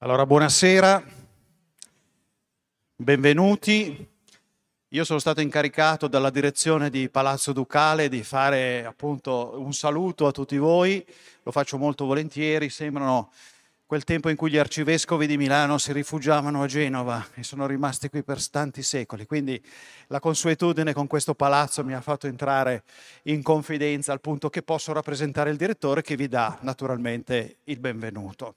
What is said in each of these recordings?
Allora, buonasera, benvenuti. Io sono stato incaricato dalla direzione di Palazzo Ducale di fare appunto un saluto a tutti voi, lo faccio molto volentieri, sembrano quel tempo in cui gli arcivescovi di Milano si rifugiavano a Genova e sono rimasti qui per tanti secoli, quindi la consuetudine con questo palazzo mi ha fatto entrare in confidenza al punto che posso rappresentare il direttore che vi dà naturalmente il benvenuto.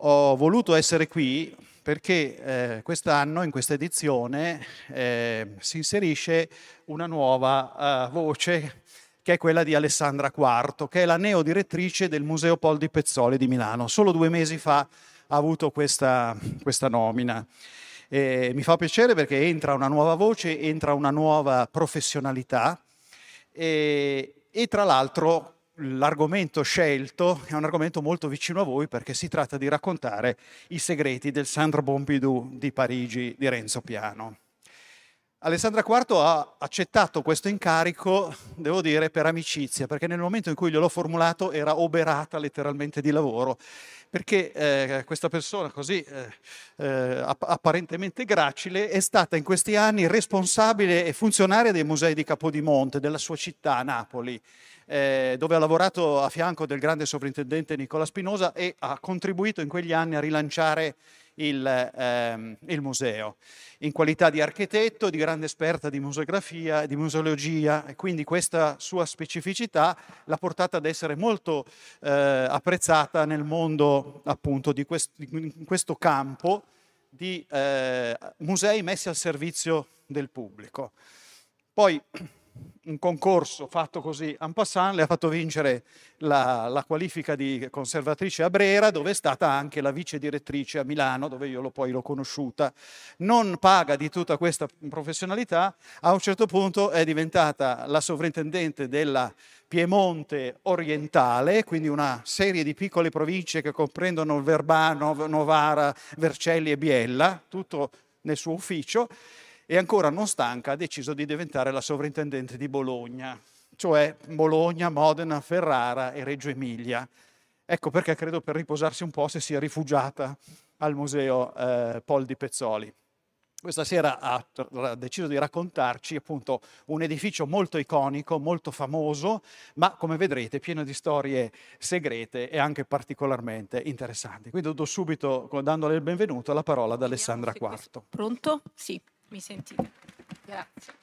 Ho voluto essere qui perché eh, quest'anno, in questa edizione, eh, si inserisce una nuova uh, voce che è quella di Alessandra Quarto, che è la neodirettrice del Museo Pol di Pezzoli di Milano. Solo due mesi fa ha avuto questa, questa nomina. E mi fa piacere perché entra una nuova voce, entra una nuova professionalità e, e tra l'altro l'argomento scelto è un argomento molto vicino a voi perché si tratta di raccontare i segreti del Centre Pompidou di Parigi di Renzo Piano. Alessandra IV ha accettato questo incarico, devo dire, per amicizia, perché nel momento in cui gliel'ho formulato era oberata letteralmente di lavoro, perché eh, questa persona così eh, eh, apparentemente gracile è stata in questi anni responsabile e funzionaria dei musei di Capodimonte, della sua città, Napoli, eh, dove ha lavorato a fianco del grande sovrintendente Nicola Spinosa e ha contribuito in quegli anni a rilanciare il, ehm, il, museo, in qualità di architetto, di grande esperta di museografia, di museologia e quindi questa sua specificità l'ha portata ad essere molto eh, apprezzata nel mondo appunto di, quest- in questo campo di eh, musei messi al servizio del pubblico. Poi un concorso fatto così en passant le ha fatto vincere la, la, qualifica di conservatrice a Brera, dove è stata anche la vice direttrice a Milano, dove io l'ho, poi l'ho conosciuta. Non paga di tutta questa professionalità, a un certo punto è diventata la sovrintendente della Piemonte orientale, quindi una serie di piccole province che comprendono Verbano, Novara, Vercelli e Biella, tutto nel suo ufficio e ancora non stanca ha deciso di diventare la sovrintendente di Bologna, cioè Bologna, Modena, Ferrara e Reggio Emilia. Ecco perché credo per riposarsi un po' si sia rifugiata al museo eh, Pol di Pezzoli. Questa sera ha, ha deciso di raccontarci appunto un edificio molto iconico, molto famoso, ma come vedrete pieno di storie segrete e anche particolarmente interessanti. Quindi do subito, dandole il benvenuto, la parola ad Alessandra Quarto. Pronto? Sì. Mi sentite? Grazie.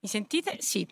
Mi sentite? Sì.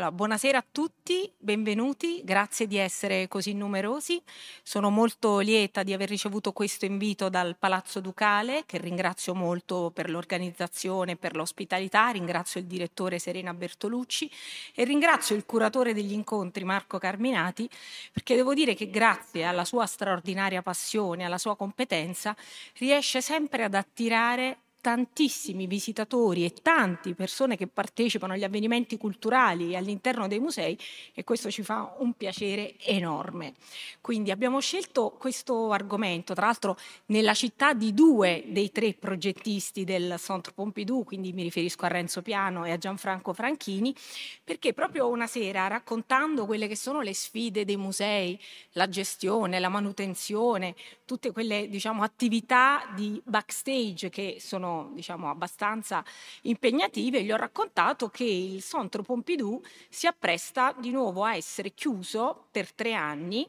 Allora, buonasera a tutti, benvenuti, grazie di essere così numerosi. Sono molto lieta di aver ricevuto questo invito dal Palazzo Ducale, che ringrazio molto per l'organizzazione e per l'ospitalità, ringrazio il direttore Serena Bertolucci e ringrazio il curatore degli incontri Marco Carminati, perché devo dire che grazie alla sua straordinaria passione, alla sua competenza, riesce sempre ad attirare tantissimi visitatori e tante persone che partecipano agli avvenimenti culturali all'interno dei musei e questo ci fa un piacere enorme. Quindi abbiamo scelto questo argomento, tra l'altro nella città di due dei tre progettisti del Centre Pompidou, quindi mi riferisco a Renzo Piano e a Gianfranco Franchini, perché proprio una sera raccontando quelle che sono le sfide dei musei, la gestione, la manutenzione, tutte quelle diciamo, attività di backstage che sono diciamo, abbastanza impegnative, gli ho raccontato che il Centre Pompidou si appresta di nuovo a essere chiuso per tre anni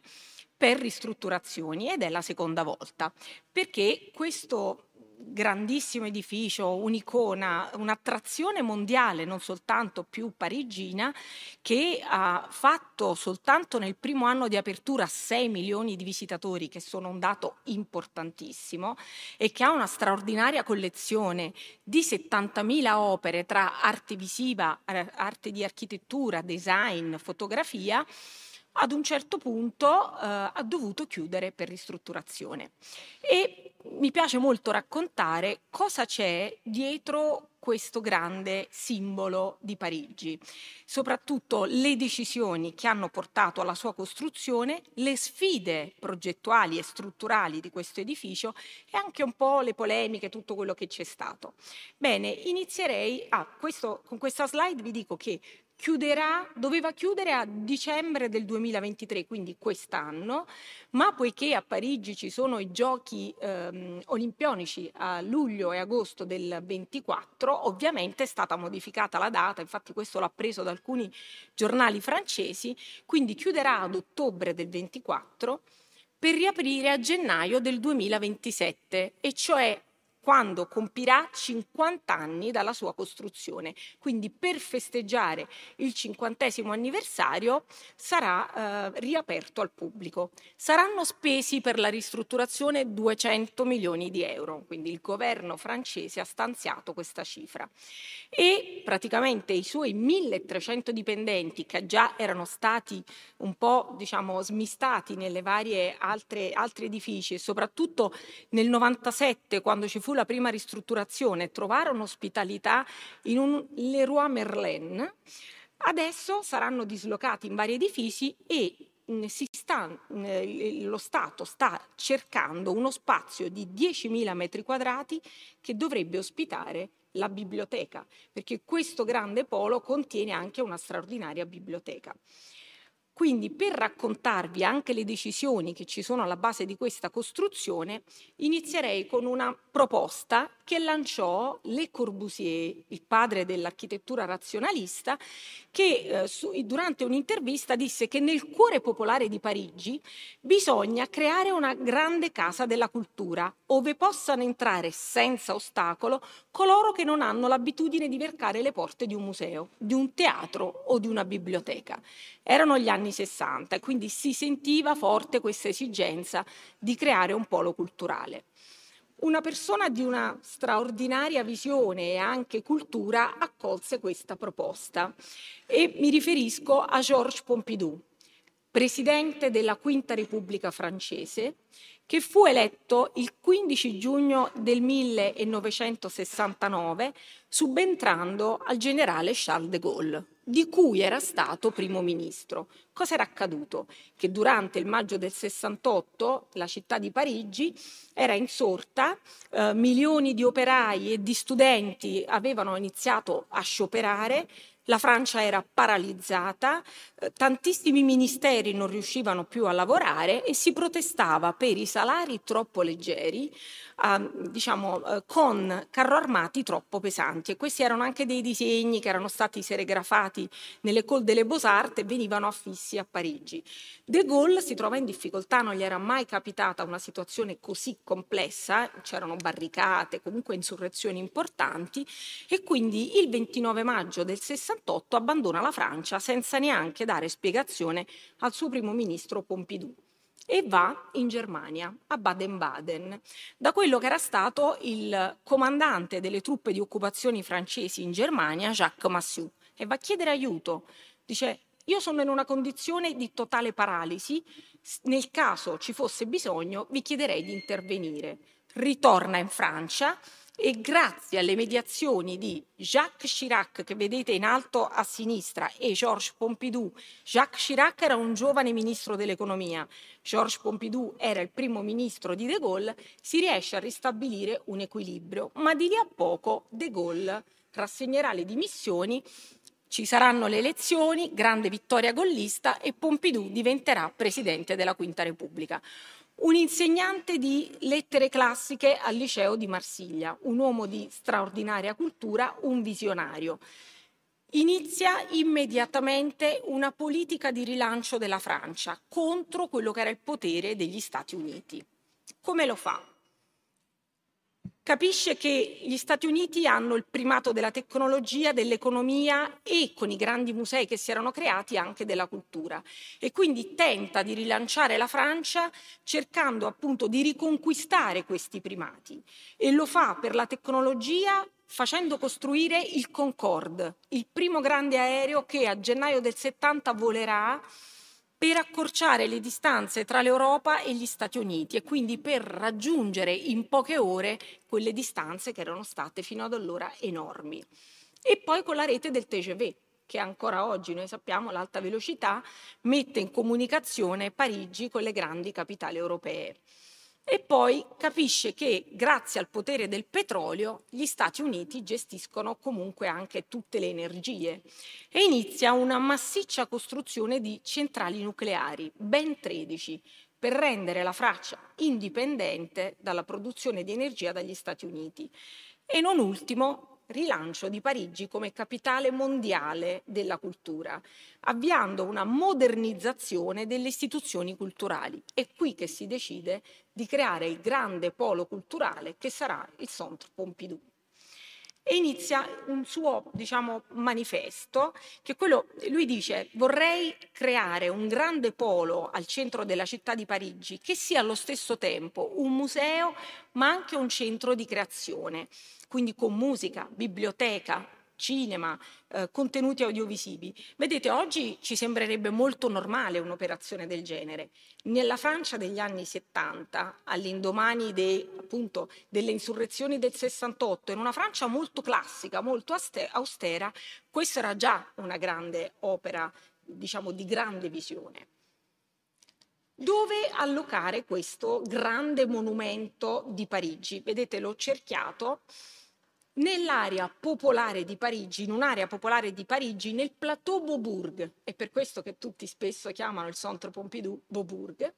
per ristrutturazioni ed è la seconda volta perché questo grandissimo edificio, un'icona, un'attrazione mondiale, non soltanto più parigina, che ha fatto soltanto nel primo anno di apertura 6 milioni di visitatori, che sono un dato importantissimo, e che ha una straordinaria collezione di 70.000 opere tra arte visiva, eh, arte di architettura, design, fotografia, ad un certo punto eh, ha dovuto chiudere per ristrutturazione. E mi piace molto raccontare cosa c'è dietro questo grande simbolo di Parigi, soprattutto le decisioni che hanno portato alla sua costruzione, le sfide progettuali e strutturali di questo edificio e anche un po' le polemiche, tutto quello che c'è stato. Bene, inizierei ah, questo, con questa slide vi dico che chiuderà, doveva chiudere a dicembre del 2023, quindi quest'anno, ma poiché a Parigi ci sono i giochi ehm, olimpionici a luglio e agosto del 24, ovviamente è stata modificata la data, infatti questo l'ha preso da alcuni giornali francesi, quindi chiuderà ad ottobre del 24 per riaprire a gennaio del 2027, e cioè quando compirà 50 anni dalla sua costruzione. Quindi per festeggiare il cinquantesimo anniversario sarà eh, riaperto al pubblico. Saranno spesi per la ristrutturazione 200 milioni di euro, quindi il governo francese ha stanziato questa cifra. E praticamente i suoi 1300 dipendenti che già erano stati un po' diciamo smistati nelle varie altre altri edifici e soprattutto nel 97 quando ci fu fu la prima ristrutturazione, trovarono ospitalità in un Leroy Merlin, adesso saranno dislocati in vari edifici e sta, lo Stato sta cercando uno spazio di 10.000 metri quadrati che dovrebbe ospitare la biblioteca, perché questo grande polo contiene anche una straordinaria biblioteca. Quindi per raccontarvi anche le decisioni che ci sono alla base di questa costruzione, inizierei con una proposta che lanciò Le Corbusier, il padre dell'architettura razionalista, che eh, su, durante un'intervista disse che nel cuore popolare di Parigi bisogna creare una grande casa della cultura, dove possano entrare senza ostacolo coloro che non hanno l'abitudine di varcare le porte di un museo, di un teatro o di una biblioteca. Erano gli anni 60 e quindi si sentiva forte questa esigenza di creare un polo culturale. Una persona di una straordinaria visione e anche cultura accolse questa proposta. E mi riferisco a Georges Pompidou, presidente della Quinta Repubblica francese, che fu eletto il 15 giugno del 1969 subentrando al generale Charles de Gaulle di cui era stato primo ministro. Cosa era accaduto? Che durante il maggio del 68 la città di Parigi era insorta, eh, milioni di operai e di studenti avevano iniziato a scioperare, la Francia era paralizzata, eh, tantissimi ministeri non riuscivano più a lavorare e si protestava per i salari troppo leggeri, eh, diciamo, eh, con carro armati troppo pesanti. E questi erano anche dei disegni che erano stati serigrafati nelle Col delle Beaux-Arts e venivano affissi a Parigi. De Gaulle si trova in difficoltà, non gli era mai capitata una situazione così complessa, c'erano barricate, comunque insurrezioni importanti e quindi il 29 maggio del 68 abbandona la Francia senza neanche dare spiegazione al suo primo ministro Pompidou e va in Germania, a Baden-Baden, da quello che era stato il comandante delle truppe di occupazione francesi in Germania, Jacques Massieu, e va a chiedere aiuto. Dice, io sono in una condizione di totale paralisi, nel caso ci fosse bisogno vi chiederei di intervenire. Ritorna in Francia e grazie alle mediazioni di Jacques Chirac, che vedete in alto a sinistra, e Georges Pompidou, Jacques Chirac era un giovane ministro dell'economia, Georges Pompidou era il primo ministro di De Gaulle, si riesce a ristabilire un equilibrio, ma di lì a poco De Gaulle rassegnerà le dimissioni ci saranno le elezioni, grande vittoria gollista e Pompidou diventerà presidente della Quinta Repubblica un insegnante di lettere classiche al liceo di Marsiglia, un uomo di straordinaria cultura, un visionario. Inizia immediatamente una politica di rilancio della Francia contro quello che era il potere degli Stati Uniti. Come lo fa? Capisce che gli Stati Uniti hanno il primato della tecnologia, dell'economia e con i grandi musei che si erano creati anche della cultura. E quindi tenta di rilanciare la Francia cercando appunto di riconquistare questi primati. E lo fa per la tecnologia facendo costruire il Concorde, il primo grande aereo che a gennaio del 70 volerà per accorciare le distanze tra l'Europa e gli Stati Uniti e quindi per raggiungere in poche ore quelle distanze che erano state fino ad allora enormi. E poi con la rete del TGV, che ancora oggi noi sappiamo l'alta velocità mette in comunicazione Parigi con le grandi capitali europee. E poi capisce che grazie al potere del petrolio gli Stati Uniti gestiscono comunque anche tutte le energie e inizia una massiccia costruzione di centrali nucleari, ben 13, per rendere la Francia indipendente dalla produzione di energia dagli Stati Uniti. E non ultimo rilancio di Parigi come capitale mondiale della cultura, avviando una modernizzazione delle istituzioni culturali. È qui che si decide di creare il grande polo culturale che sarà il Centre Pompidou e inizia un suo diciamo, manifesto che quello, lui dice vorrei creare un grande polo al centro della città di Parigi che sia allo stesso tempo un museo ma anche un centro di creazione. Quindi con musica, biblioteca, cinema, eh, contenuti audiovisivi. Vedete, oggi ci sembrerebbe molto normale un'operazione del genere. Nella Francia degli anni 70, all'indomani de, appunto, delle insurrezioni del 68, in una Francia molto classica, molto austera, questa era già una grande opera, diciamo, di grande visione dove allocare questo grande monumento di Parigi. Vedete, l'ho cerchiato nell'area popolare di Parigi, in un'area popolare di Parigi, nel plateau Beaubourg, è per questo che tutti spesso chiamano il Centre Pompidou Beaubourg,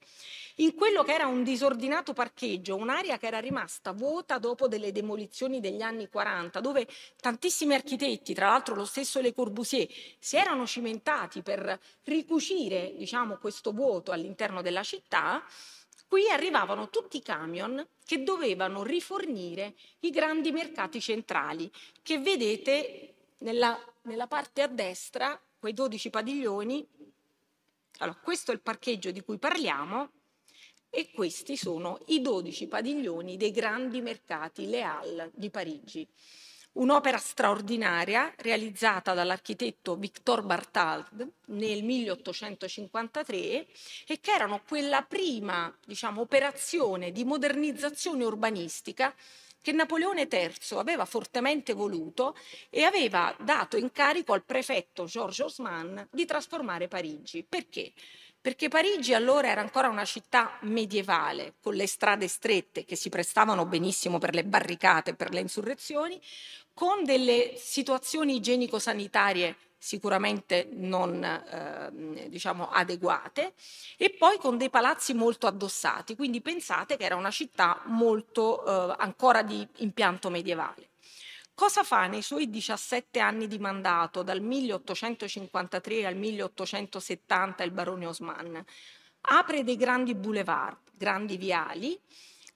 in quello che era un disordinato parcheggio, un'area che era rimasta vuota dopo delle demolizioni degli anni 40, dove tantissimi architetti, tra l'altro lo stesso Le Corbusier, si erano cimentati per ricucire diciamo, questo vuoto all'interno della città, Qui arrivavano tutti i camion che dovevano rifornire i grandi mercati centrali, che vedete nella, nella parte a destra, quei 12 padiglioni. Allora, questo è il parcheggio di cui parliamo e questi sono i 12 padiglioni dei grandi mercati Le Halles di Parigi un'opera straordinaria realizzata dall'architetto Victor Bartald nel 1853 e che erano quella prima diciamo, operazione di modernizzazione urbanistica che Napoleone III aveva fortemente voluto e aveva dato incarico al prefetto Georges Haussmann di trasformare Parigi. Perché? Perché Parigi allora era ancora una città medievale, con le strade strette che si prestavano benissimo per le barricate, per le insurrezioni, con delle situazioni igienico-sanitarie sicuramente non eh, diciamo adeguate e poi con dei palazzi molto addossati, quindi pensate che era una città molto eh, ancora di impianto medievale. Cosa fa nei suoi 17 anni di mandato, dal 1853 al 1870, il barone Osman? Apre dei grandi boulevard, grandi viali,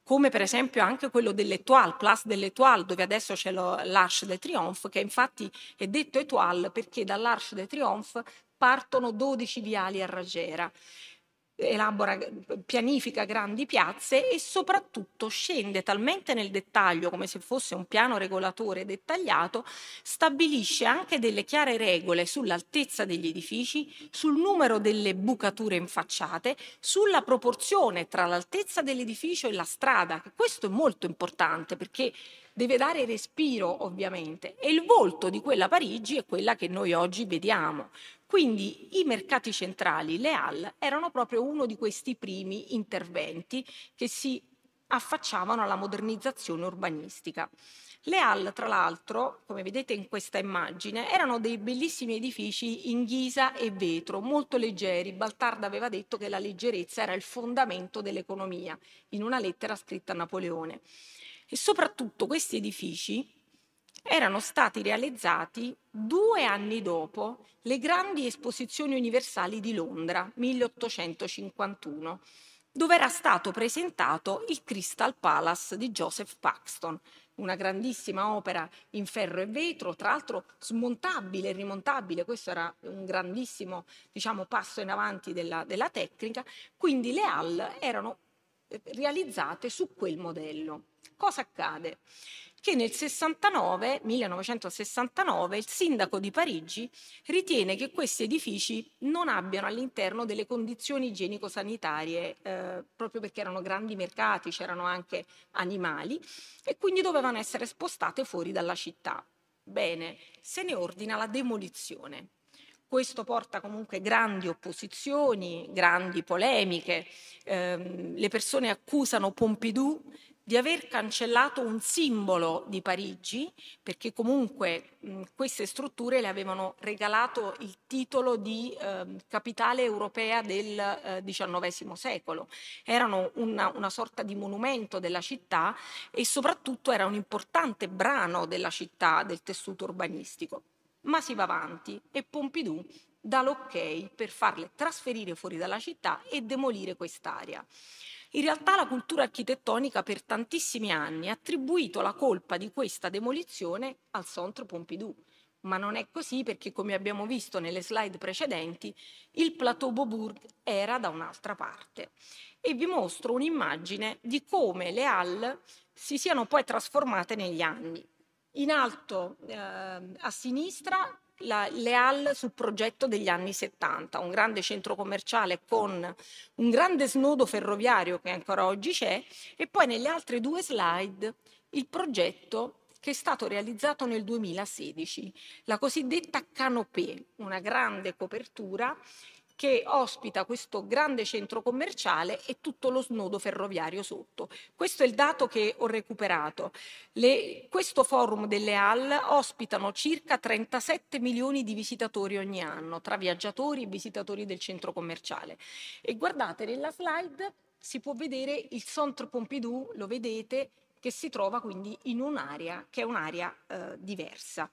come per esempio anche quello dell'Etoile, Place dell'Etoile, dove adesso c'è l'Arche de Triomphe, che infatti è detto Etoile perché dall'Arche de Triomphe partono 12 viali a raggiera elabora, pianifica grandi piazze e soprattutto scende talmente nel dettaglio come se fosse un piano regolatore dettagliato, stabilisce anche delle chiare regole sull'altezza degli edifici, sul numero delle bucature infacciate, sulla proporzione tra l'altezza dell'edificio e la strada, questo è molto importante perché deve dare respiro ovviamente e il volto di quella Parigi è quella che noi oggi vediamo. Quindi i mercati centrali, le Halles, erano proprio uno di questi primi interventi che si affacciavano alla modernizzazione urbanistica. Le Halles, tra l'altro, come vedete in questa immagine, erano dei bellissimi edifici in ghisa e vetro, molto leggeri. Baltard aveva detto che la leggerezza era il fondamento dell'economia, in una lettera scritta a Napoleone. E soprattutto questi edifici erano stati realizzati due anni dopo le grandi esposizioni universali di Londra, 1851, dove era stato presentato il Crystal Palace di Joseph Paxton, una grandissima opera in ferro e vetro, tra l'altro smontabile e rimontabile, questo era un grandissimo diciamo, passo in avanti della, della tecnica, quindi le hall erano eh, realizzate su quel modello. Cosa accade? che nel 69, 1969 il sindaco di Parigi ritiene che questi edifici non abbiano all'interno delle condizioni igienico-sanitarie, eh, proprio perché erano grandi mercati, c'erano anche animali e quindi dovevano essere spostate fuori dalla città. Bene, se ne ordina la demolizione. Questo porta comunque grandi opposizioni, grandi polemiche. Eh, le persone accusano Pompidou di aver cancellato un simbolo di Parigi, perché comunque mh, queste strutture le avevano regalato il titolo di eh, capitale europea del eh, XIX secolo. Erano una, una sorta di monumento della città e soprattutto era un importante brano della città, del tessuto urbanistico. Ma si va avanti e Pompidou dà l'ok per farle trasferire fuori dalla città e demolire quest'area. In realtà la cultura architettonica per tantissimi anni ha attribuito la colpa di questa demolizione al Centre Pompidou, ma non è così perché come abbiamo visto nelle slide precedenti il Plateau Beaubourg era da un'altra parte. E vi mostro un'immagine di come le Halles si siano poi trasformate negli anni. In alto eh, a sinistra la, le Halles sul progetto degli anni 70, un grande centro commerciale con un grande snodo ferroviario che ancora oggi c'è, e poi nelle altre due slide il progetto che è stato realizzato nel 2016, la cosiddetta canopée, una grande copertura che ospita questo grande centro commerciale e tutto lo snodo ferroviario sotto. Questo è il dato che ho recuperato. Le, questo forum delle Halles ospitano circa 37 milioni di visitatori ogni anno, tra viaggiatori e visitatori del centro commerciale. E guardate, nella slide si può vedere il Centre Pompidou, lo vedete, che si trova quindi in un'area che è un'area eh, diversa.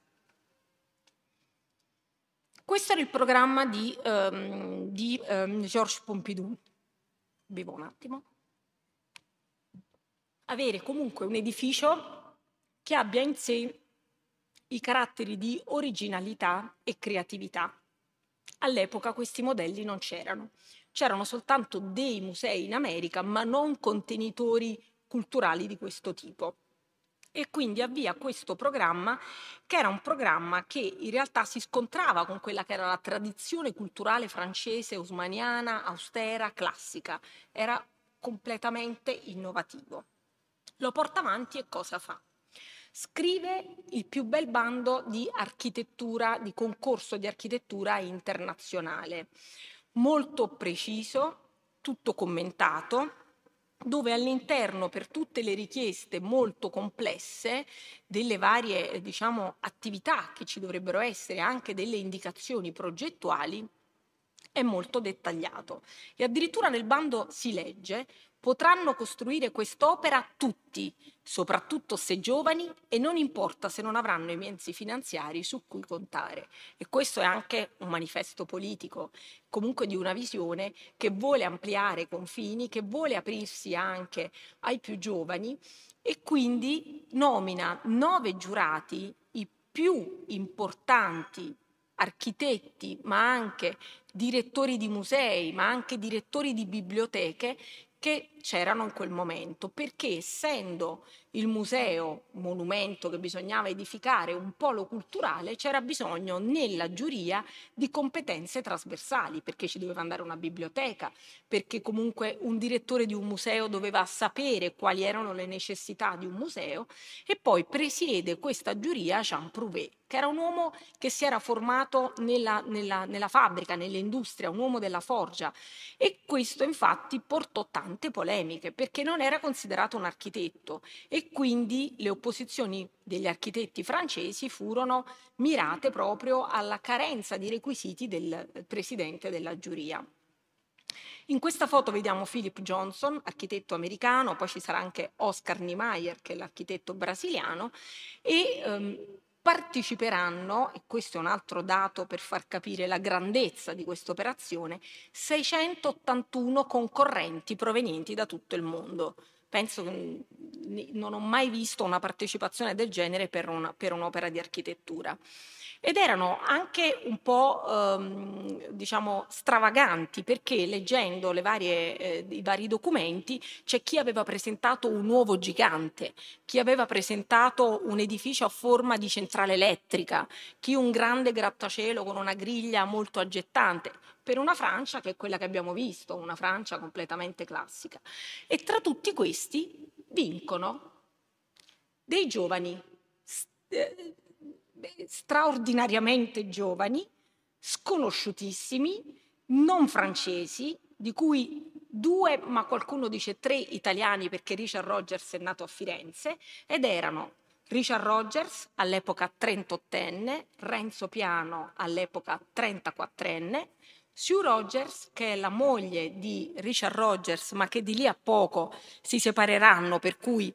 Questo era il programma di, um, di um, Georges Pompidou. Bevo un attimo. Avere comunque un edificio che abbia in sé i caratteri di originalità e creatività. All'epoca questi modelli non c'erano. C'erano soltanto dei musei in America, ma non contenitori culturali di questo tipo e quindi avvia questo programma che era un programma che in realtà si scontrava con quella che era la tradizione culturale francese, usmaniana, austera, classica. Era completamente innovativo. Lo porta avanti e cosa fa? Scrive il più bel bando di architettura, di concorso di architettura internazionale, molto preciso, tutto commentato, dove all'interno per tutte le richieste molto complesse delle varie diciamo, attività che ci dovrebbero essere, anche delle indicazioni progettuali, è molto dettagliato. E addirittura nel bando si legge potranno costruire quest'opera tutti, soprattutto se giovani, e non importa se non avranno i mezzi finanziari su cui contare. E questo è anche un manifesto politico, comunque di una visione che vuole ampliare i confini, che vuole aprirsi anche ai più giovani e quindi nomina nove giurati, i più importanti architetti, ma anche direttori di musei, ma anche direttori di biblioteche che c'erano in quel momento, perché essendo il museo, monumento che bisognava edificare, un polo culturale, c'era bisogno nella giuria di competenze trasversali, perché ci doveva andare una biblioteca, perché comunque un direttore di un museo doveva sapere quali erano le necessità di un museo e poi presiede questa giuria Jean Prouvé, che era un uomo che si era formato nella, nella, nella fabbrica, nell'industria, un uomo della forgia. E questo infatti portò tante polemiche perché non era considerato un architetto e quindi le opposizioni degli architetti francesi furono mirate proprio alla carenza di requisiti del presidente della giuria. In questa foto vediamo Philip Johnson, architetto americano, poi ci sarà anche Oscar Niemeyer, che è l'architetto brasiliano, e ehm, parteciperanno, e questo è un altro dato per far capire la grandezza di questa operazione, 681 concorrenti provenienti da tutto il mondo. Penso che non ho mai visto una partecipazione del genere per, una, per un'opera di architettura ed erano anche un po' ehm, diciamo stravaganti perché leggendo varie, eh, i vari documenti c'è chi aveva presentato un nuovo gigante, chi aveva presentato un edificio a forma di centrale elettrica, chi un grande grattacielo con una griglia molto aggettante per una Francia che è quella che abbiamo visto, una Francia completamente classica. E tra tutti questi vincono dei giovani eh, straordinariamente giovani, sconosciutissimi, non francesi, di cui due, ma qualcuno dice tre italiani perché Richard Rogers è nato a Firenze, ed erano Richard Rogers, all'epoca 38enne, Renzo Piano, all'epoca 34enne, Sue Rogers, che è la moglie di Richard Rogers, ma che di lì a poco si separeranno, per cui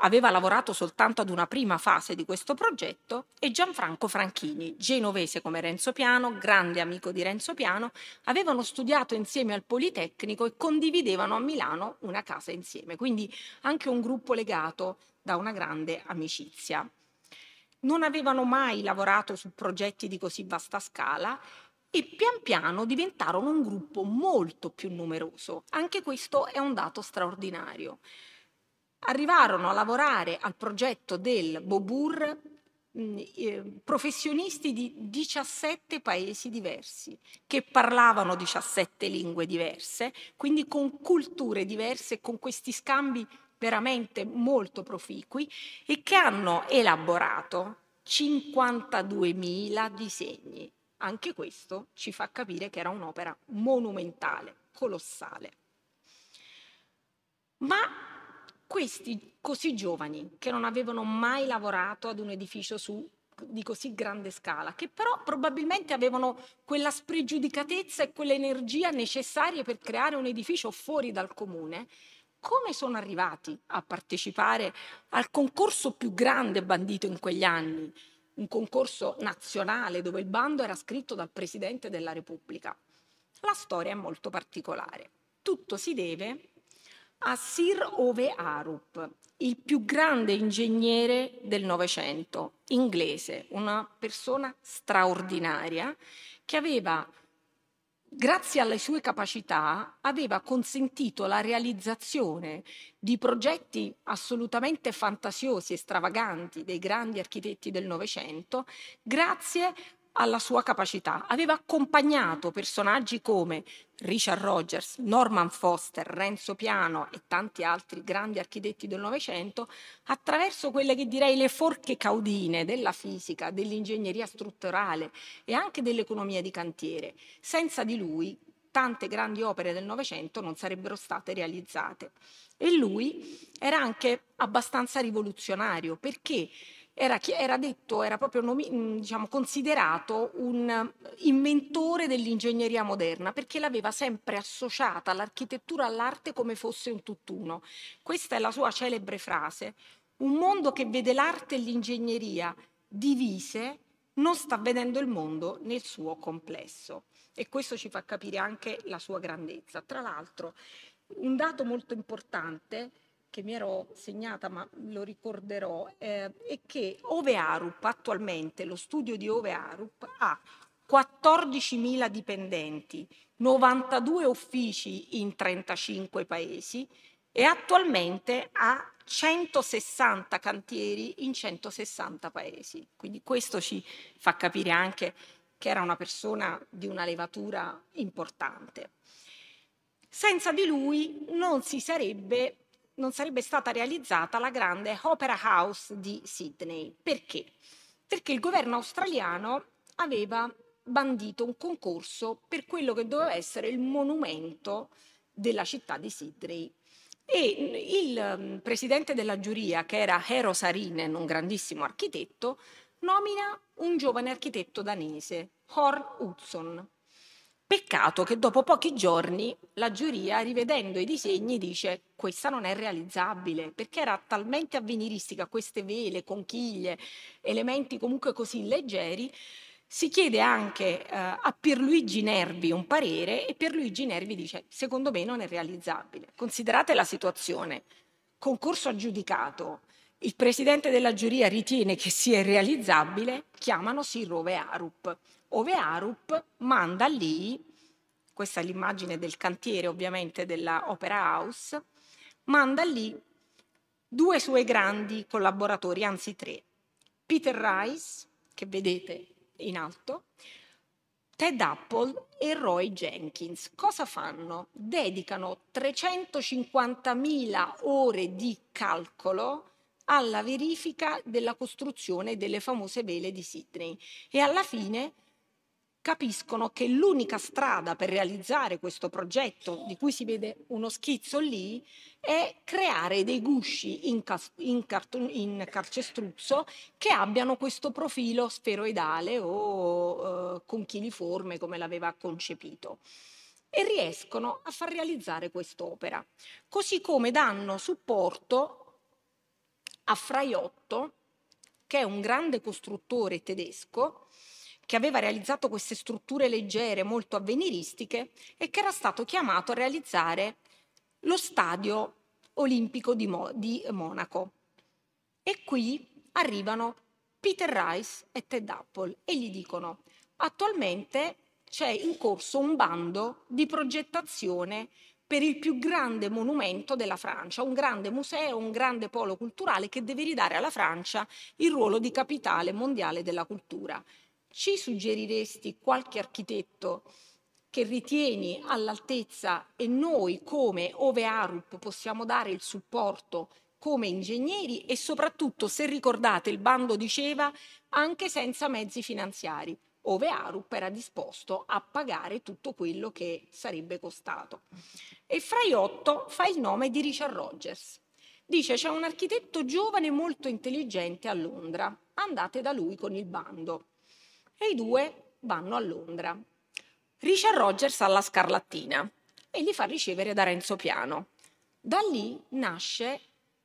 aveva lavorato soltanto ad una prima fase di questo progetto, e Gianfranco Franchini, genovese come Renzo Piano, grande amico di Renzo Piano, avevano studiato insieme al Politecnico e condividevano a Milano una casa insieme, quindi anche un gruppo legato da una grande amicizia. Non avevano mai lavorato su progetti di così vasta scala e pian piano diventarono un gruppo molto più numeroso. Anche questo è un dato straordinario. Arrivarono a lavorare al progetto del Bobur mm, eh, professionisti di 17 paesi diversi, che parlavano 17 lingue diverse, quindi con culture diverse con questi scambi veramente molto proficui e che hanno elaborato 52.000 disegni anche questo ci fa capire che era un'opera monumentale, colossale. Ma questi così giovani, che non avevano mai lavorato ad un edificio su, di così grande scala, che però probabilmente avevano quella spregiudicatezza e quell'energia necessarie per creare un edificio fuori dal comune, come sono arrivati a partecipare al concorso più grande bandito in quegli anni, un concorso nazionale dove il bando era scritto dal Presidente della Repubblica. La storia è molto particolare. Tutto si deve a Sir Ove Arup, il più grande ingegnere del Novecento, inglese, una persona straordinaria che aveva grazie alle sue capacità, aveva consentito la realizzazione di progetti assolutamente fantasiosi e stravaganti dei grandi architetti del Novecento, grazie alla sua capacità. Aveva accompagnato personaggi come Richard Rogers, Norman Foster, Renzo Piano e tanti altri grandi architetti del Novecento attraverso quelle che direi le forche caudine della fisica, dell'ingegneria strutturale e anche dell'economia di cantiere. Senza di lui tante grandi opere del Novecento non sarebbero state realizzate. E lui era anche abbastanza rivoluzionario perché era, era detto, era proprio nomi, diciamo, considerato un inventore dell'ingegneria moderna perché l'aveva sempre associata l'architettura all'arte come fosse un tutt'uno. Questa è la sua celebre frase. Un mondo che vede l'arte e l'ingegneria divise non sta vedendo il mondo nel suo complesso e questo ci fa capire anche la sua grandezza. Tra l'altro, un dato molto importante che mi ero segnata ma lo ricorderò, eh, è che Ove Arup attualmente, lo studio di Ove Arup ha 14.000 dipendenti, 92 uffici in 35 paesi e attualmente ha 160 cantieri in 160 paesi. Quindi questo ci fa capire anche che era una persona di una levatura importante. Senza di lui non si sarebbe non sarebbe stata realizzata la grande Opera House di Sydney. Perché? Perché il governo australiano aveva bandito un concorso per quello che doveva essere il monumento della città di Sydney. E il mm, presidente della giuria, che era Hero Sarinen, un grandissimo architetto, nomina un giovane architetto danese, Horn Hudson, Peccato che dopo pochi giorni la giuria, rivedendo i disegni, dice questa non è realizzabile, perché era talmente avveniristica, queste vele, conchiglie, elementi comunque così leggeri, si chiede anche eh, a Pierluigi Nervi un parere e Pierluigi Nervi dice secondo me non è realizzabile. Considerate la situazione, concorso aggiudicato, il presidente della giuria ritiene che sia realizzabile, chiamano Sir Ove Arup. Ove Arup manda lì, questa è l'immagine del cantiere ovviamente della Opera House, manda lì due suoi grandi collaboratori, anzi tre, Peter Rice, che vedete in alto, Ted Apple e Roy Jenkins. Cosa fanno? Dedicano 350.000 ore di calcolo alla verifica della costruzione delle famose vele di Sydney e alla fine capiscono che l'unica strada per realizzare questo progetto, di cui si vede uno schizzo lì, è creare dei gusci in, cas- in, carton- in calcestruzzo che abbiano questo profilo sferoidale o eh, conchiliforme come l'aveva concepito e riescono a far realizzare quest'opera, così come danno supporto a Fraiotto, che è un grande costruttore tedesco, che aveva realizzato queste strutture leggere molto avveniristiche e che era stato chiamato a realizzare lo stadio olimpico di, Mo- di Monaco. E qui arrivano Peter Rice e Ted Apple e gli dicono attualmente c'è in corso un bando di progettazione per il più grande monumento della Francia, un grande museo, un grande polo culturale che deve ridare alla Francia il ruolo di capitale mondiale della cultura. Ci suggeriresti qualche architetto che ritieni all'altezza e noi come Ove Arup possiamo dare il supporto come ingegneri e soprattutto, se ricordate, il bando diceva anche senza mezzi finanziari, ove Arup era disposto a pagare tutto quello che sarebbe costato. E Fraiotto fa il nome di Richard Rogers. Dice c'è un architetto giovane molto intelligente a Londra, andate da lui con il bando e i due vanno a Londra. Richard Rogers alla Scarlattina e li fa ricevere da Renzo Piano. Da lì nasce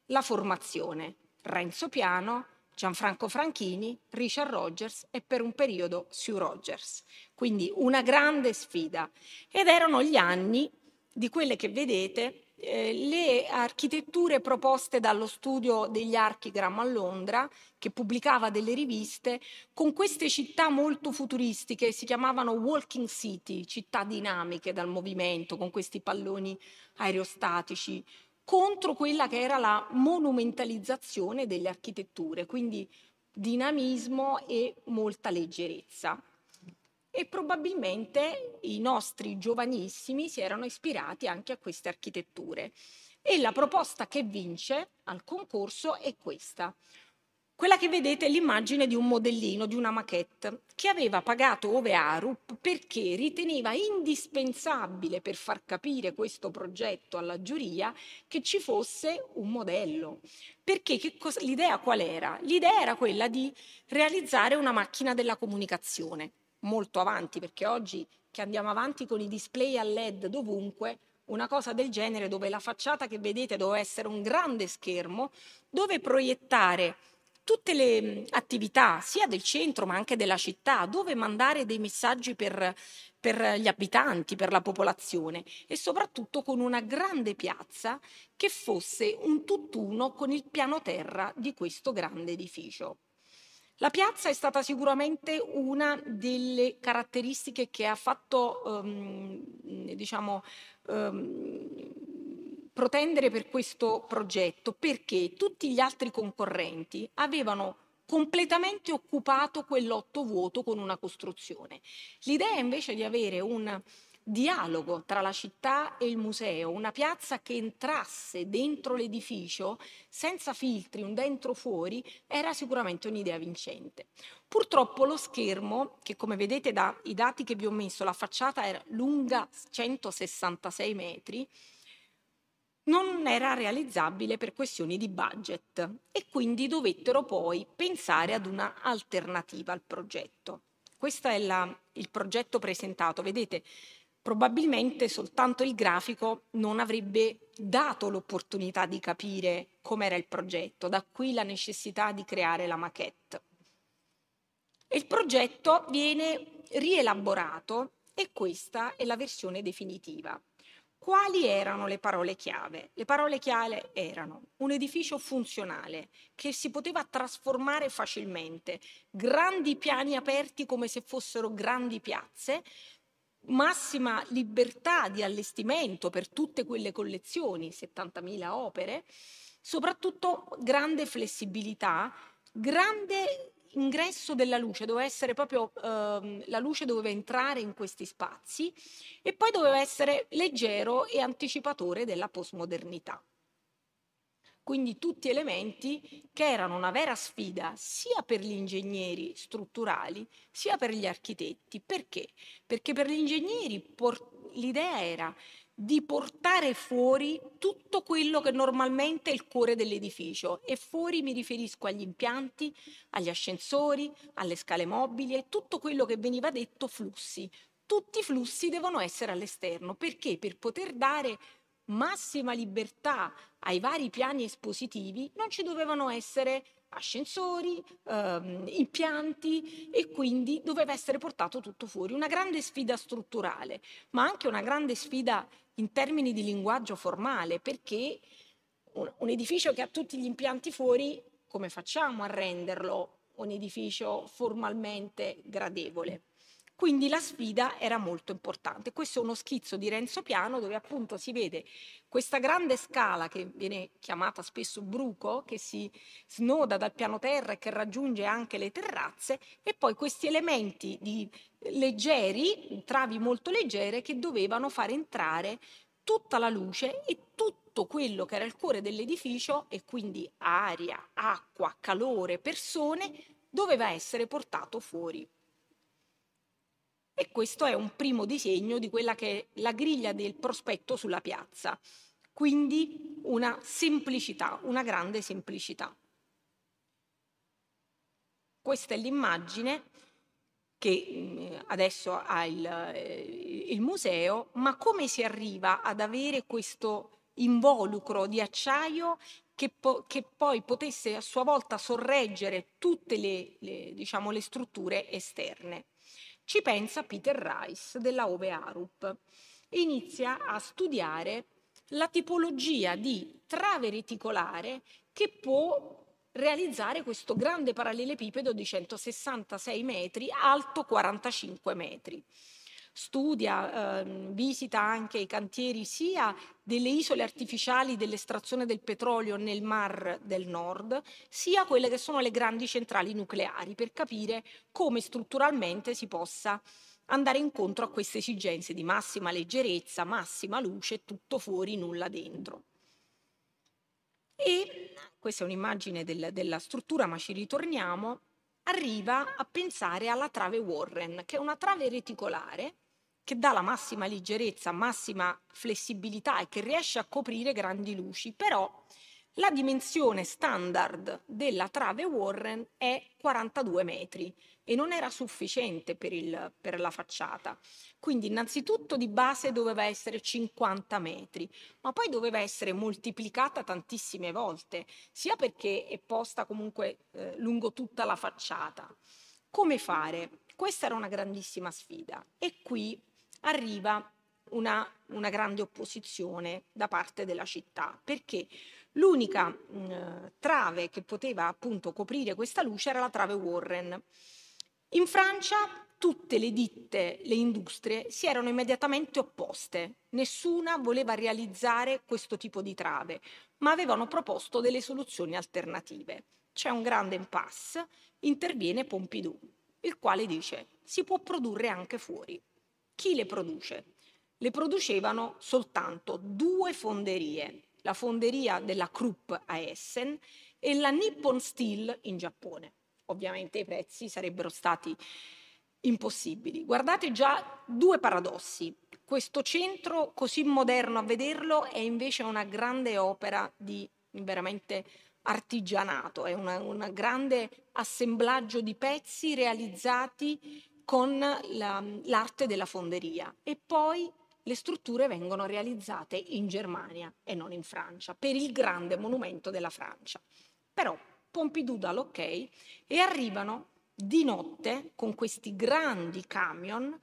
la formazione. Renzo Piano, Gianfranco Franchini, Richard Rogers e per un periodo Sue Rogers. Quindi una grande sfida. Ed erano gli anni di quelle che vedete eh, le architetture proposte dallo studio degli Archigram a Londra, che pubblicava delle riviste, con queste città molto futuristiche, si chiamavano walking city, città dinamiche dal movimento, con questi palloni aerostatici, contro quella che era la monumentalizzazione delle architetture, quindi dinamismo e molta leggerezza e probabilmente i nostri giovanissimi si erano ispirati anche a queste architetture. E la proposta che vince al concorso è questa. Quella che vedete è l'immagine di un modellino, di una maquette, che aveva pagato Ove Arup perché riteneva indispensabile per far capire questo progetto alla giuria che ci fosse un modello. Perché cosa, l'idea qual era? L'idea era quella di realizzare una macchina della comunicazione molto avanti, perché oggi che andiamo avanti con i display a LED dovunque, una cosa del genere dove la facciata che vedete doveva essere un grande schermo, dove proiettare tutte le attività sia del centro ma anche della città, dove mandare dei messaggi per, per gli abitanti, per la popolazione e soprattutto con una grande piazza che fosse un tutt'uno con il piano terra di questo grande edificio. La piazza è stata sicuramente una delle caratteristiche che ha fatto, um, diciamo, um, protendere per questo progetto, perché tutti gli altri concorrenti avevano completamente occupato quell'otto vuoto con una costruzione. L'idea invece di avere un dialogo tra la città e il museo, una piazza che entrasse dentro l'edificio senza filtri, un dentro fuori, era sicuramente un'idea vincente. Purtroppo lo schermo, che come vedete dai dati che vi ho messo, la facciata era lunga 166 metri, non era realizzabile per questioni di budget e quindi dovettero poi pensare ad una alternativa al progetto. Questo è la, il progetto presentato. Vedete, probabilmente soltanto il grafico non avrebbe dato l'opportunità di capire com'era il progetto, da qui la necessità di creare la maquette. Il progetto viene rielaborato e questa è la versione definitiva. Quali erano le parole chiave? Le parole chiave erano un edificio funzionale che si poteva trasformare facilmente, grandi piani aperti come se fossero grandi piazze, massima libertà di allestimento per tutte quelle collezioni, 70.000 opere, soprattutto grande flessibilità, grande ingresso della luce, doveva essere proprio ehm, la luce doveva entrare in questi spazi e poi doveva essere leggero e anticipatore della postmodernità. Quindi tutti elementi che erano una vera sfida sia per gli ingegneri strutturali sia per gli architetti. Perché? Perché per gli ingegneri por- l'idea era di portare fuori tutto quello che normalmente è il cuore dell'edificio e fuori mi riferisco agli impianti, agli ascensori, alle scale mobili e tutto quello che veniva detto flussi. Tutti i flussi devono essere all'esterno perché per poter dare massima libertà ai vari piani espositivi non ci dovevano essere ascensori, ehm, impianti e quindi doveva essere portato tutto fuori. Una grande sfida strutturale, ma anche una grande sfida in termini di linguaggio formale, perché un, un edificio che ha tutti gli impianti fuori, come facciamo a renderlo un edificio formalmente gradevole? Quindi la sfida era molto importante. Questo è uno schizzo di Renzo Piano dove appunto si vede questa grande scala che viene chiamata spesso bruco, che si snoda dal piano terra e che raggiunge anche le terrazze, e poi questi elementi di leggeri, travi molto leggere, che dovevano far entrare tutta la luce e tutto quello che era il cuore dell'edificio, e quindi aria, acqua, calore, persone, doveva essere portato fuori. E questo è un primo disegno di quella che è la griglia del prospetto sulla piazza. Quindi una semplicità, una grande semplicità. Questa è l'immagine che mm, adesso ha il, eh, il, museo, ma come si arriva ad avere questo involucro di acciaio che, po- che poi potesse a sua volta sorreggere tutte le, le, diciamo, le strutture esterne? Ci pensa Peter Rice della Ove Arup. E inizia a studiare la tipologia di trave reticolare che può realizzare questo grande parallelepipedo di 166 metri, alto 45 metri studia, eh, visita anche i cantieri sia delle isole artificiali dell'estrazione del petrolio nel Mar del Nord, sia quelle che sono le grandi centrali nucleari, per capire come strutturalmente si possa andare incontro a queste esigenze di massima leggerezza, massima luce, tutto fuori, nulla dentro. E questa è un'immagine del, della struttura, ma ci ritorniamo, arriva a pensare alla trave Warren, che è una trave reticolare che dà la massima leggerezza, massima flessibilità e che riesce a coprire grandi luci, però la dimensione standard della trave Warren è 42 metri e non era sufficiente per, il, per, la facciata. Quindi innanzitutto di base doveva essere 50 metri, ma poi doveva essere moltiplicata tantissime volte, sia perché è posta comunque eh, lungo tutta la facciata. Come fare? Questa era una grandissima sfida e qui arriva una, una grande opposizione da parte della città, perché l'unica mh, trave che poteva appunto coprire questa luce era la trave Warren. In Francia tutte le ditte, le industrie si erano immediatamente opposte, nessuna voleva realizzare questo tipo di trave, ma avevano proposto delle soluzioni alternative. C'è un grande impasse, interviene Pompidou, il quale dice si può produrre anche fuori. Chi le produce? Le producevano soltanto due fonderie, la fonderia della Krupp a Essen e la Nippon Steel in Giappone. Ovviamente i prezzi sarebbero stati impossibili. Guardate già due paradossi. Questo centro così moderno a vederlo è invece una grande opera di veramente artigianato, è un grande assemblaggio di pezzi realizzati con la, l'arte della fonderia e poi le strutture vengono realizzate in Germania e non in Francia per il grande monumento della Francia. Però Pompidou dà l'ok e arrivano di notte con questi grandi camion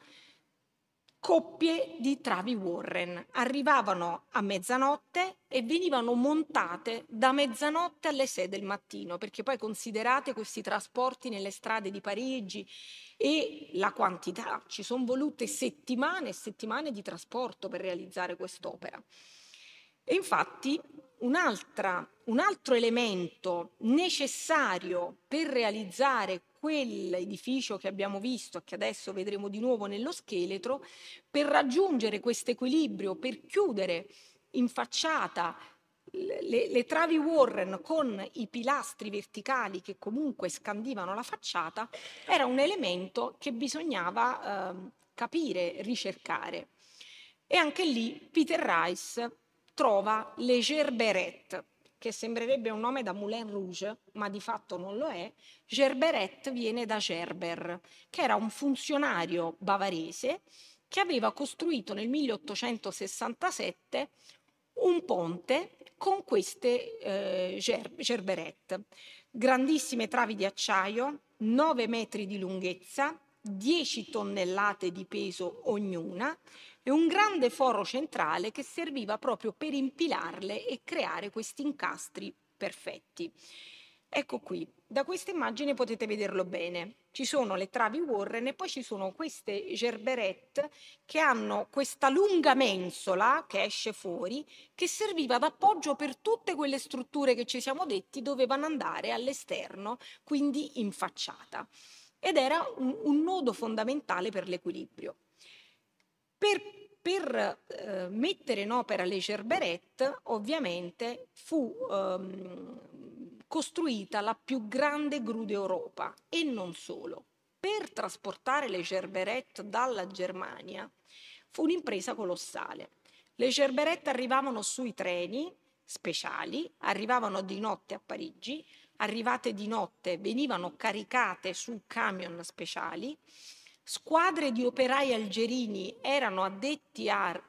coppie di travi Warren. Arrivavano a mezzanotte e venivano montate da mezzanotte alle 6 del mattino, perché poi considerate questi trasporti nelle strade di Parigi e la quantità, ci sono volute settimane e settimane di trasporto per realizzare quest'opera. E infatti un altro elemento necessario per realizzare quell'edificio che abbiamo visto e che adesso vedremo di nuovo nello scheletro, per raggiungere questo equilibrio, per chiudere in facciata le, le, travi Warren con i pilastri verticali che comunque scandivano la facciata era un elemento che bisognava eh, capire, ricercare. E anche lì Peter Rice trova le Gerberet, che sembrerebbe un nome da Moulin Rouge, ma di fatto non lo è. Gerberet viene da Gerber, che era un funzionario bavarese che aveva costruito nel 1867 un ponte con queste eh, ger- gerberet. Grandissime travi di acciaio, 9 metri di lunghezza, 10 tonnellate di peso ognuna e un grande foro centrale che serviva proprio per impilarle e creare questi incastri perfetti. Ecco qui, da questa immagine potete vederlo bene. Ci sono le travi Warren e poi ci sono queste gerberet che hanno questa lunga mensola che esce fuori che serviva d'appoggio per tutte quelle strutture che ci siamo detti dovevano andare all'esterno, quindi in facciata. Ed era un, un nodo fondamentale per l'equilibrio. Per per eh, mettere in opera le Gerberet, ovviamente, fu ehm, costruita la più grande gru d'Europa e non solo. Per trasportare le Gerberet dalla Germania fu un'impresa colossale. Le Gerberet arrivavano sui treni speciali, arrivavano di notte a Parigi, arrivate di notte venivano caricate su camion speciali squadre di operai algerini erano addetti a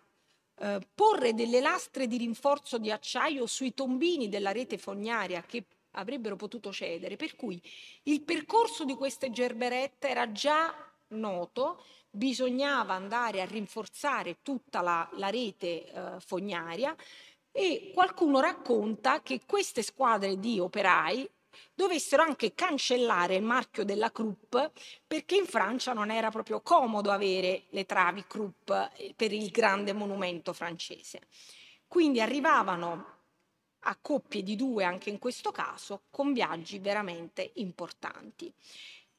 eh, porre delle lastre di rinforzo di acciaio sui tombini della rete fognaria che avrebbero potuto cedere, per cui il percorso di queste gerberette era già noto, bisognava andare a rinforzare tutta la, la rete eh, fognaria e qualcuno racconta che queste squadre di operai dovessero anche cancellare il marchio della Krupp perché in Francia non era proprio comodo avere le travi Krupp eh, per il grande monumento francese. Quindi arrivavano a coppie di due anche in questo caso con viaggi veramente importanti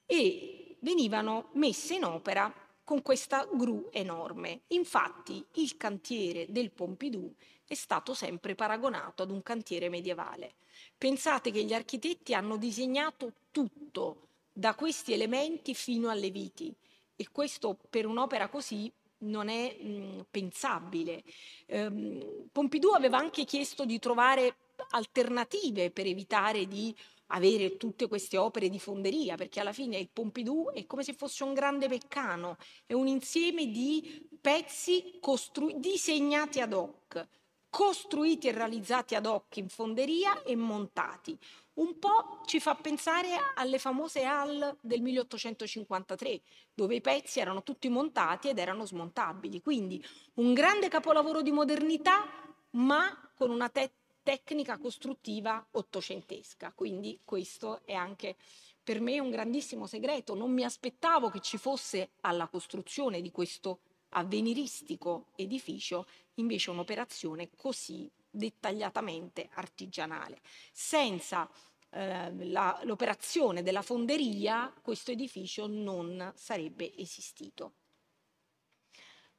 e venivano messe in opera con questa gru enorme. Infatti il cantiere del Pompidou è stato sempre paragonato ad un cantiere medievale. Pensate che gli architetti hanno disegnato tutto, da questi elementi fino alle viti, e questo per un'opera così non è mh, pensabile. Um, Pompidou aveva anche chiesto di trovare alternative per evitare di avere tutte queste opere di fonderia, perché alla fine il Pompidou è come se fosse un grande peccano, è un insieme di pezzi costru- disegnati ad hoc, costruiti e realizzati ad hoc in fonderia e montati. Un po' ci fa pensare alle famose hall del 1853, dove i pezzi erano tutti montati ed erano smontabili. Quindi un grande capolavoro di modernità, ma con una te- tecnica costruttiva ottocentesca. Quindi questo è anche per me un grandissimo segreto. Non mi aspettavo che ci fosse alla costruzione di questo avveniristico edificio invece un'operazione così dettagliatamente artigianale. Senza eh, la, l'operazione della fonderia questo edificio non sarebbe esistito.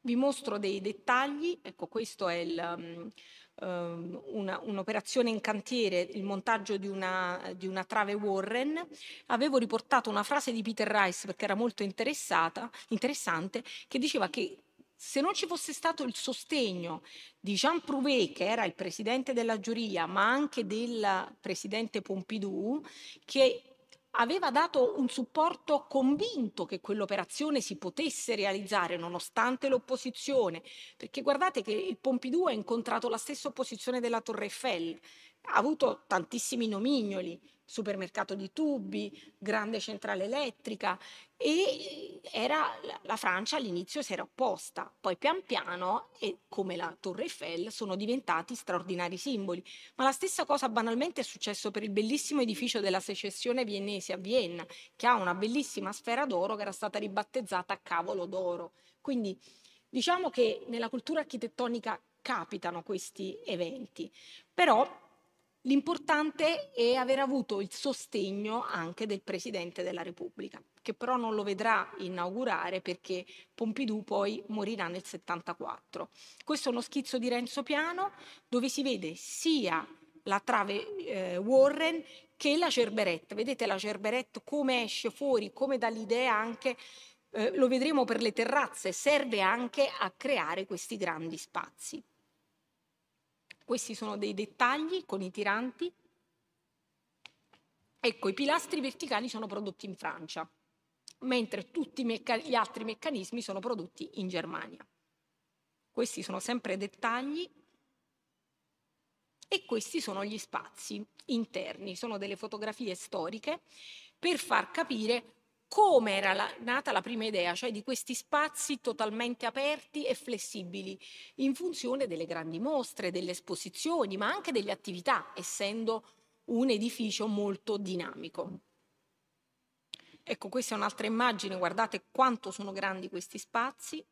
Vi mostro dei dettagli, ecco questo è il, um, una, un'operazione in cantiere, il montaggio di una, di una, trave Warren. Avevo riportato una frase di Peter Rice perché era molto interessante, che diceva che se non ci fosse stato il sostegno di Jean Prouvé, che era il presidente della giuria, ma anche del presidente Pompidou, che aveva dato un supporto convinto che quell'operazione si potesse realizzare nonostante l'opposizione, perché guardate che il Pompidou ha incontrato la stessa opposizione della Torre Eiffel, ha avuto tantissimi nomignoli, supermercato di tubi, grande centrale elettrica e era, la Francia all'inizio si era opposta, poi pian piano, e come la Torre Eiffel, sono diventati straordinari simboli. Ma la stessa cosa banalmente è successo per il bellissimo edificio della secessione viennese a Vienna, che ha una bellissima sfera d'oro che era stata ribattezzata cavolo d'oro. Quindi diciamo che nella cultura architettonica capitano questi eventi, però L'importante è aver avuto il sostegno anche del Presidente della Repubblica, che però non lo vedrà inaugurare perché Pompidou poi morirà nel 74. Questo è uno schizzo di Renzo Piano dove si vede sia la trave eh, Warren che la Cerberette. Vedete la Cerberette come esce fuori, come dà l'idea anche, eh, lo vedremo per le terrazze, serve anche a creare questi grandi spazi. Questi sono dei dettagli con i tiranti. Ecco, i pilastri verticali sono prodotti in Francia, mentre tutti gli altri meccanismi sono prodotti in Germania. Questi sono sempre dettagli e questi sono gli spazi interni, sono delle fotografie storiche per far capire come era la, nata la prima idea, cioè di questi spazi totalmente aperti e flessibili in funzione delle grandi mostre, delle esposizioni, ma anche delle attività, essendo un edificio molto dinamico. Ecco, questa è un'altra immagine, guardate quanto sono grandi questi spazi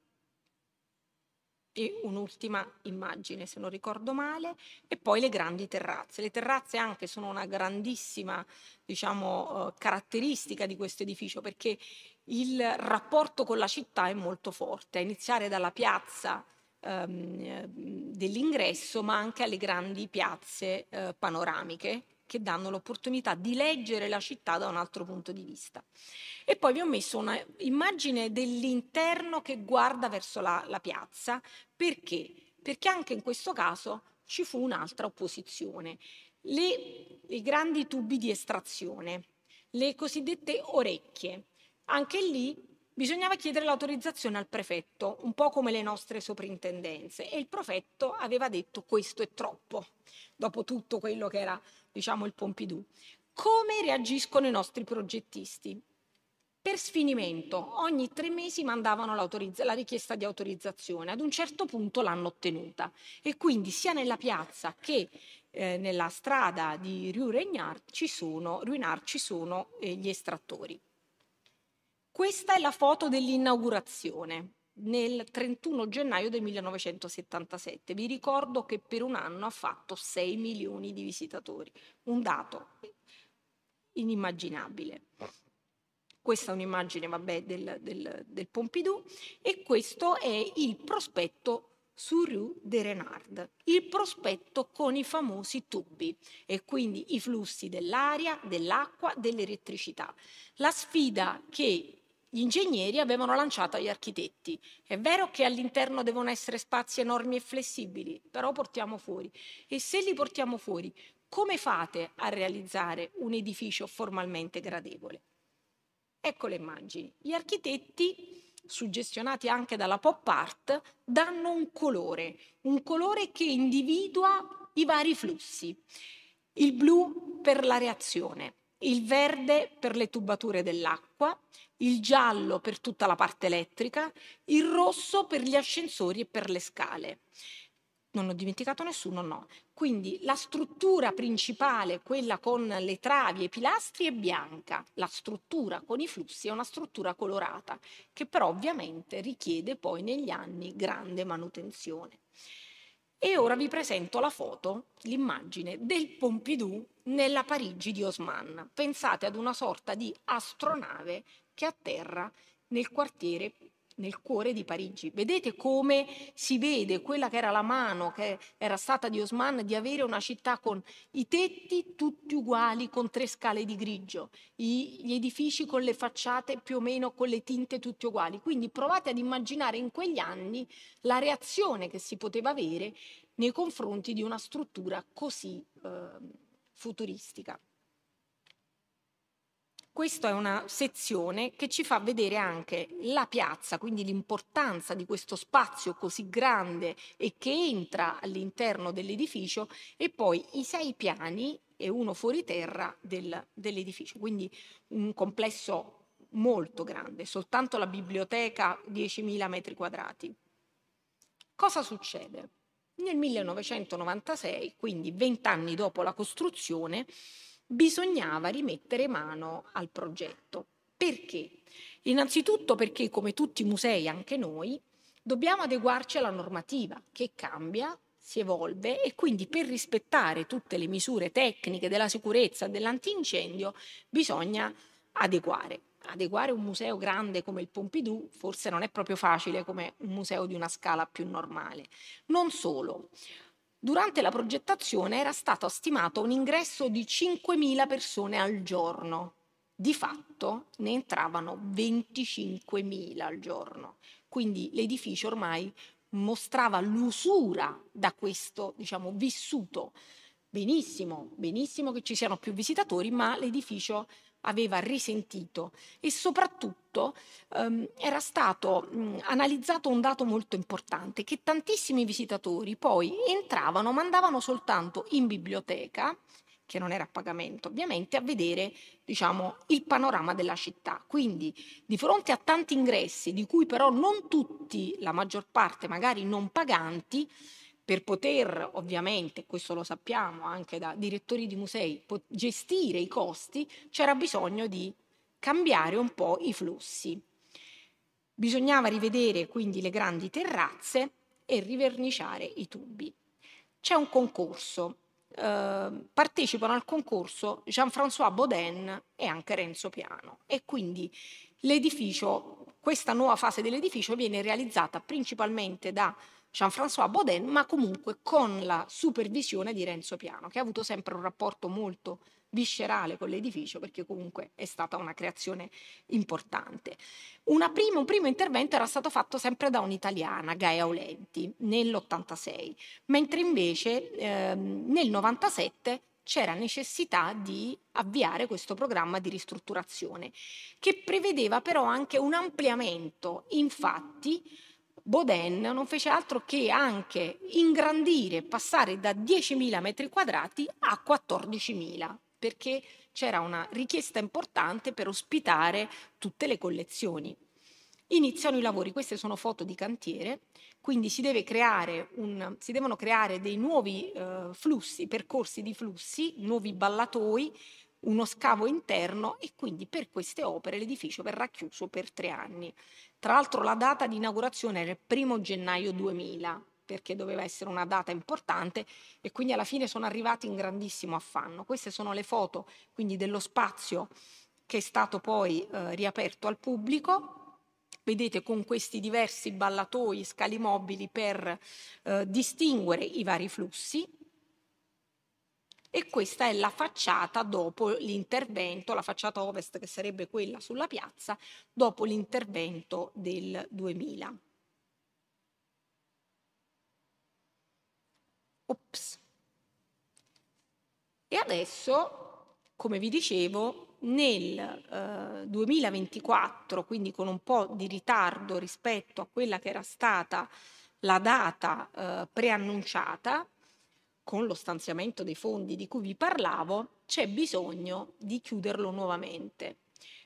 e un'ultima immagine se non ricordo male e poi le grandi terrazze. Le terrazze anche sono una grandissima diciamo, uh, caratteristica di questo edificio perché il rapporto con la città è molto forte, a iniziare dalla piazza um, dell'ingresso ma anche alle grandi piazze uh, panoramiche che danno l'opportunità di leggere la città da un altro punto di vista. E poi vi ho messo un'immagine dell'interno che guarda verso la, la piazza. Perché? Perché anche in questo caso ci fu un'altra opposizione. Le, I grandi tubi di estrazione, le cosiddette orecchie. Anche lì bisognava chiedere l'autorizzazione al prefetto, un po' come le nostre soprintendenze, e il prefetto aveva detto questo è troppo, dopo tutto quello che era diciamo il Pompidou. Come reagiscono i nostri progettisti? Per sfinimento, ogni tre mesi mandavano la richiesta di autorizzazione, ad un certo punto l'hanno ottenuta e quindi sia nella piazza che eh, nella strada di Rue Regnard ci sono, Ruinard ci sono eh, gli estrattori. Questa è la foto dell'inaugurazione nel 31 gennaio del 1977. Vi ricordo che per un anno ha fatto 6 milioni di visitatori, un dato inimmaginabile. Questa è un'immagine vabbè, del, del, del Pompidou e questo è il prospetto su Rue de Renard, il prospetto con i famosi tubi e quindi i flussi dell'aria, dell'acqua, dell'elettricità. La sfida che gli ingegneri avevano lanciato agli architetti. È vero che all'interno devono essere spazi enormi e flessibili, però portiamo fuori. E se li portiamo fuori, come fate a realizzare un edificio formalmente gradevole? Ecco le immagini. Gli architetti, suggestionati anche dalla pop art, danno un colore, un colore che individua i vari flussi. Il blu per la reazione, il verde per le tubature dell'acqua, il giallo per tutta la parte elettrica, il rosso per gli ascensori e per le scale. Non ho dimenticato nessuno, no. Quindi la struttura principale, quella con le travi e i pilastri, è bianca. La struttura con i flussi è una struttura colorata, che però ovviamente richiede poi negli anni grande manutenzione. E ora vi presento la foto, l'immagine del Pompidou nella Parigi di Haussmann. Pensate ad una sorta di astronave che atterra nel quartiere nel cuore di Parigi. Vedete come si vede quella che era la mano che era stata di Osman di avere una città con i tetti tutti uguali con tre scale di grigio, gli edifici con le facciate più o meno con le tinte tutte uguali. Quindi provate ad immaginare in quegli anni la reazione che si poteva avere nei confronti di una struttura così eh, futuristica. Questa è una sezione che ci fa vedere anche la piazza, quindi l'importanza di questo spazio così grande e che entra all'interno dell'edificio e poi i sei piani e uno fuori terra del, dell'edificio, quindi un complesso molto grande, soltanto la biblioteca 10.000 metri quadrati. Cosa succede? Nel 1996, quindi vent'anni dopo la costruzione, bisognava rimettere mano al progetto. Perché? Innanzitutto perché, come tutti i musei, anche noi, dobbiamo adeguarci alla normativa che cambia si evolve e quindi per rispettare tutte le misure tecniche della sicurezza dell'antincendio bisogna adeguare. Adeguare un museo grande come il Pompidou forse non è proprio facile come un museo di una scala più normale. Non solo, Durante la progettazione era stato stimato un ingresso di 5.000 persone al giorno. Di fatto ne entravano 25.000 al giorno. Quindi l'edificio ormai mostrava l'usura da questo, diciamo, vissuto. Benissimo, benissimo che ci siano più visitatori, ma l'edificio aveva risentito e soprattutto ehm, era stato mh, analizzato un dato molto importante, che tantissimi visitatori poi entravano, ma andavano soltanto in biblioteca, che non era a pagamento ovviamente, a vedere diciamo, il panorama della città. Quindi di fronte a tanti ingressi, di cui però non tutti, la maggior parte magari non paganti, per poter ovviamente, questo lo sappiamo anche da direttori di musei, gestire i costi, c'era bisogno di cambiare un po' i flussi. Bisognava rivedere quindi le grandi terrazze e riverniciare i tubi. C'è un concorso, eh, partecipano al concorso Jean-François Baudin e anche Renzo Piano e quindi l'edificio, questa nuova fase dell'edificio viene realizzata principalmente da Jean-François Baudin, ma comunque con la supervisione di Renzo Piano, che ha avuto sempre un rapporto molto viscerale con l'edificio perché comunque è stata una creazione importante. Prima, un primo intervento era stato fatto sempre da un'italiana, Gaia Olenti, nell'86, mentre invece ehm, nel 97 c'era necessità di avviare questo programma di ristrutturazione che prevedeva però anche un ampliamento. Infatti Baudin non fece altro che anche ingrandire, passare da 10.000 metri quadrati a 14.000, perché c'era una richiesta importante per ospitare tutte le collezioni. Iniziano i lavori, queste sono foto di cantiere, quindi si, un, si devono creare dei nuovi eh, flussi, percorsi di flussi, nuovi ballatoi, uno scavo interno e quindi per queste opere l'edificio verrà chiuso per tre anni. Tra l'altro la data di inaugurazione era il primo gennaio 2000 perché doveva essere una data importante e quindi alla fine sono arrivati in grandissimo affanno. Queste sono le foto quindi dello spazio che è stato poi eh, riaperto al pubblico. Vedete con questi diversi ballatoi, scali mobili per eh, distinguere i vari flussi e questa è la facciata dopo l'intervento, la facciata ovest che sarebbe quella sulla piazza, dopo l'intervento del 2000. Ops. E adesso, come vi dicevo, nel eh, 2024, quindi con un po' di ritardo rispetto a quella che era stata la data eh, preannunciata, con lo stanziamento dei fondi di cui vi parlavo, c'è bisogno di chiuderlo nuovamente,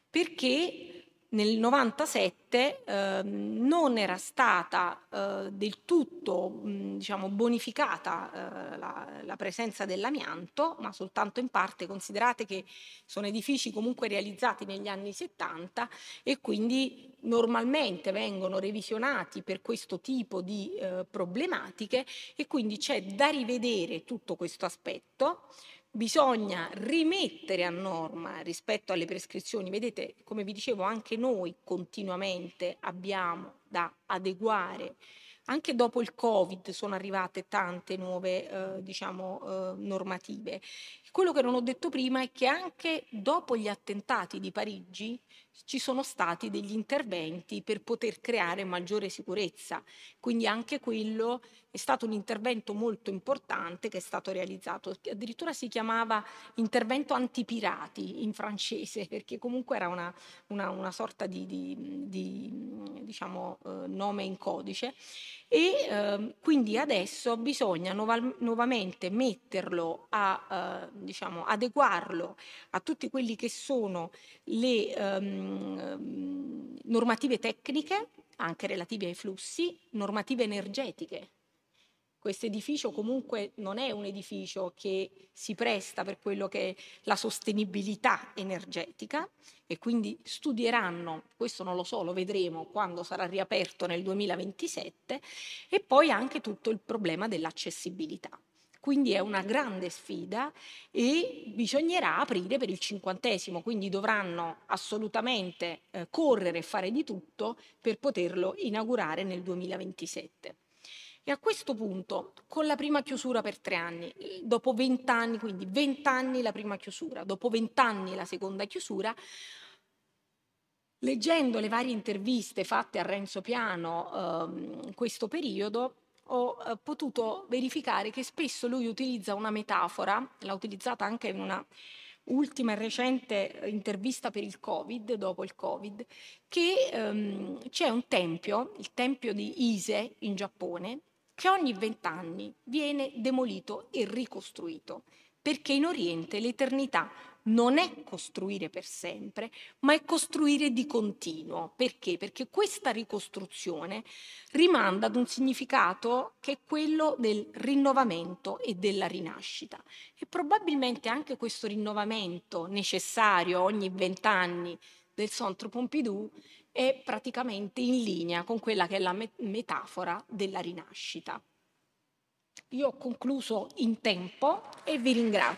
perché nel 97 eh, non era stata eh, del tutto mh, diciamo, bonificata eh, la, la, presenza dell'amianto, ma soltanto in parte. Considerate che sono edifici comunque realizzati negli anni 70 e quindi normalmente vengono revisionati per questo tipo di eh, problematiche e quindi c'è da rivedere tutto questo aspetto bisogna rimettere a norma rispetto alle prescrizioni. Vedete, come vi dicevo, anche noi continuamente abbiamo da adeguare. Anche dopo il Covid sono arrivate tante nuove eh, diciamo, eh, normative. Quello che non ho detto prima è che anche dopo gli attentati di Parigi ci sono stati degli interventi per poter creare maggiore sicurezza. Quindi anche quello è stato un intervento molto importante che è stato realizzato. Addirittura si chiamava intervento antipirati in francese, perché comunque era una, una, una sorta di, di, di diciamo, eh, nome in codice. E eh, quindi adesso bisogna nuova, nuovamente metterlo a, eh, diciamo, adeguarlo a tutti quelli che sono le ehm, normative tecniche, anche relative ai flussi, normative energetiche. questo edificio comunque non è un edificio che si presta per quello che è la sostenibilità energetica e quindi studieranno, questo non lo so, lo vedremo quando sarà riaperto nel 2027, e poi anche tutto il problema dell'accessibilità. Quindi è una grande sfida e bisognerà aprire per il cinquantesimo, quindi dovranno assolutamente eh, correre e fare di tutto per poterlo inaugurare nel 2027. E a questo punto, con la prima chiusura per tre anni, dopo vent'anni, quindi vent'anni la prima chiusura, dopo vent'anni la seconda chiusura, leggendo le varie interviste fatte a Renzo Piano in eh, questo periodo, ho eh, potuto verificare che spesso lui utilizza una metafora, l'ha utilizzata anche in una ultima e recente intervista per il Covid, dopo il Covid, che ehm, c'è un tempio, il tempio di Ise in Giappone, che ogni vent'anni viene demolito e ricostruito, perché in Oriente l'eternità non è costruire per sempre, ma è costruire di continuo. Perché? Perché questa ricostruzione rimanda ad un significato che è quello del rinnovamento e della rinascita. E probabilmente anche questo rinnovamento necessario ogni vent'anni del Centre Pompidou è praticamente in linea con quella che è la metafora della rinascita. Io ho concluso in tempo e vi ringrazio.